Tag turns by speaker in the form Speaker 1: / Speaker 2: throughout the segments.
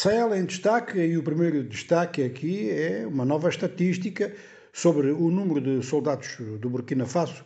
Speaker 1: Sahel em destaque e o primeiro destaque aqui é uma nova estatística sobre o número de soldados do Burkina Faso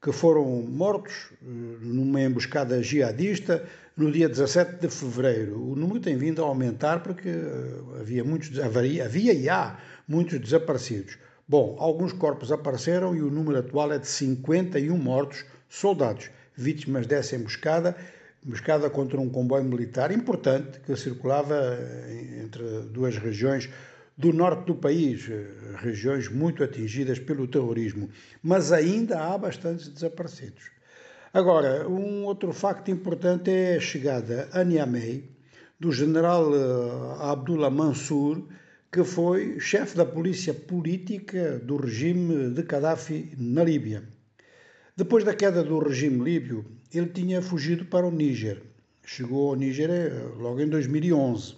Speaker 1: que foram mortos eh, numa emboscada jihadista no dia 17 de fevereiro. O número tem vindo a aumentar porque eh, havia muitos havia, havia e há muitos desaparecidos. Bom, alguns corpos apareceram e o número atual é de 51 mortos soldados vítimas dessa emboscada emboscada contra um comboio militar importante que circulava eh, entre duas regiões do norte do país, eh, regiões muito atingidas pelo terrorismo, mas ainda há bastantes desaparecidos. Agora, um outro facto importante é a chegada a Niamey do general eh, Abdullah Mansour, que foi chefe da polícia política do regime de Gaddafi na Líbia. Depois da queda do regime líbio, ele tinha fugido para o Níger. Chegou ao Níger eh, logo em 2011.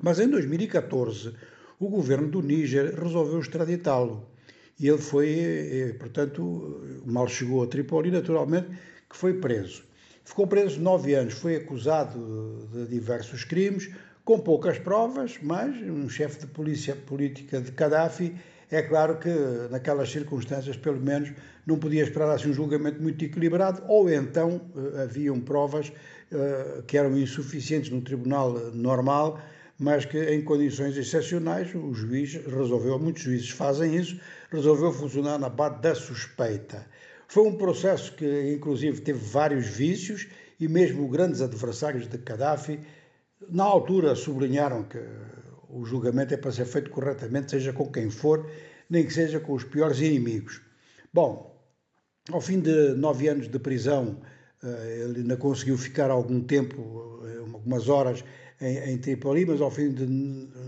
Speaker 1: Mas em 2014, o governo do Níger resolveu extraditá-lo. E ele foi, eh, portanto, mal chegou a Tripoli, naturalmente, que foi preso. Ficou preso nove anos, foi acusado de diversos crimes, com poucas provas, mas um chefe de polícia política de Gaddafi é claro que naquelas circunstâncias, pelo menos, não podia esperar assim um julgamento muito equilibrado, ou então uh, haviam provas uh, que eram insuficientes no tribunal normal, mas que em condições excepcionais o juiz resolveu, muitos juízes fazem isso, resolveu funcionar na base da suspeita. Foi um processo que, inclusive, teve vários vícios e mesmo grandes adversários de Gaddafi, na altura, sublinharam que o julgamento é para ser feito corretamente, seja com quem for, nem que seja com os piores inimigos. Bom, ao fim de nove anos de prisão, eh, ele ainda conseguiu ficar algum tempo, eh, algumas horas em, em Tripoli, mas ao fim de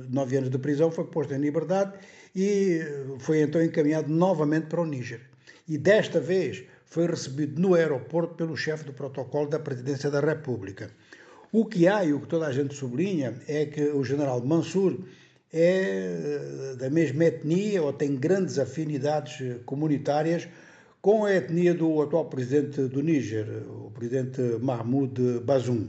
Speaker 1: nove anos de prisão foi posto em liberdade e foi então encaminhado novamente para o Níger. E desta vez foi recebido no aeroporto pelo chefe do protocolo da Presidência da República. O que há e o que toda a gente sublinha é que o general Mansur é da mesma etnia ou tem grandes afinidades comunitárias com a etnia do atual presidente do Níger, o presidente Mahmoud Bazoum.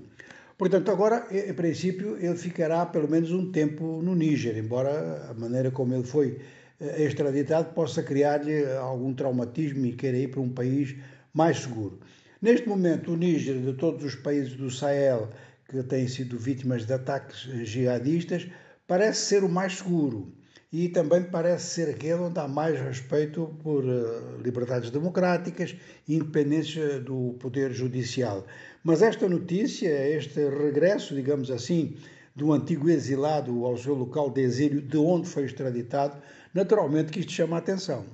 Speaker 1: Portanto, agora, em princípio, ele ficará pelo menos um tempo no Níger, embora a maneira como ele foi eh, extraditado possa criar-lhe algum traumatismo e queira ir para um país mais seguro. Neste momento, o Níger, de todos os países do Sahel, que têm sido vítimas de ataques jihadistas, parece ser o mais seguro e também parece ser aquele onde há mais respeito por uh, liberdades democráticas e independência do poder judicial. Mas esta notícia, este regresso, digamos assim, do antigo exilado ao seu local de exílio, de onde foi extraditado, naturalmente que isto chama a atenção.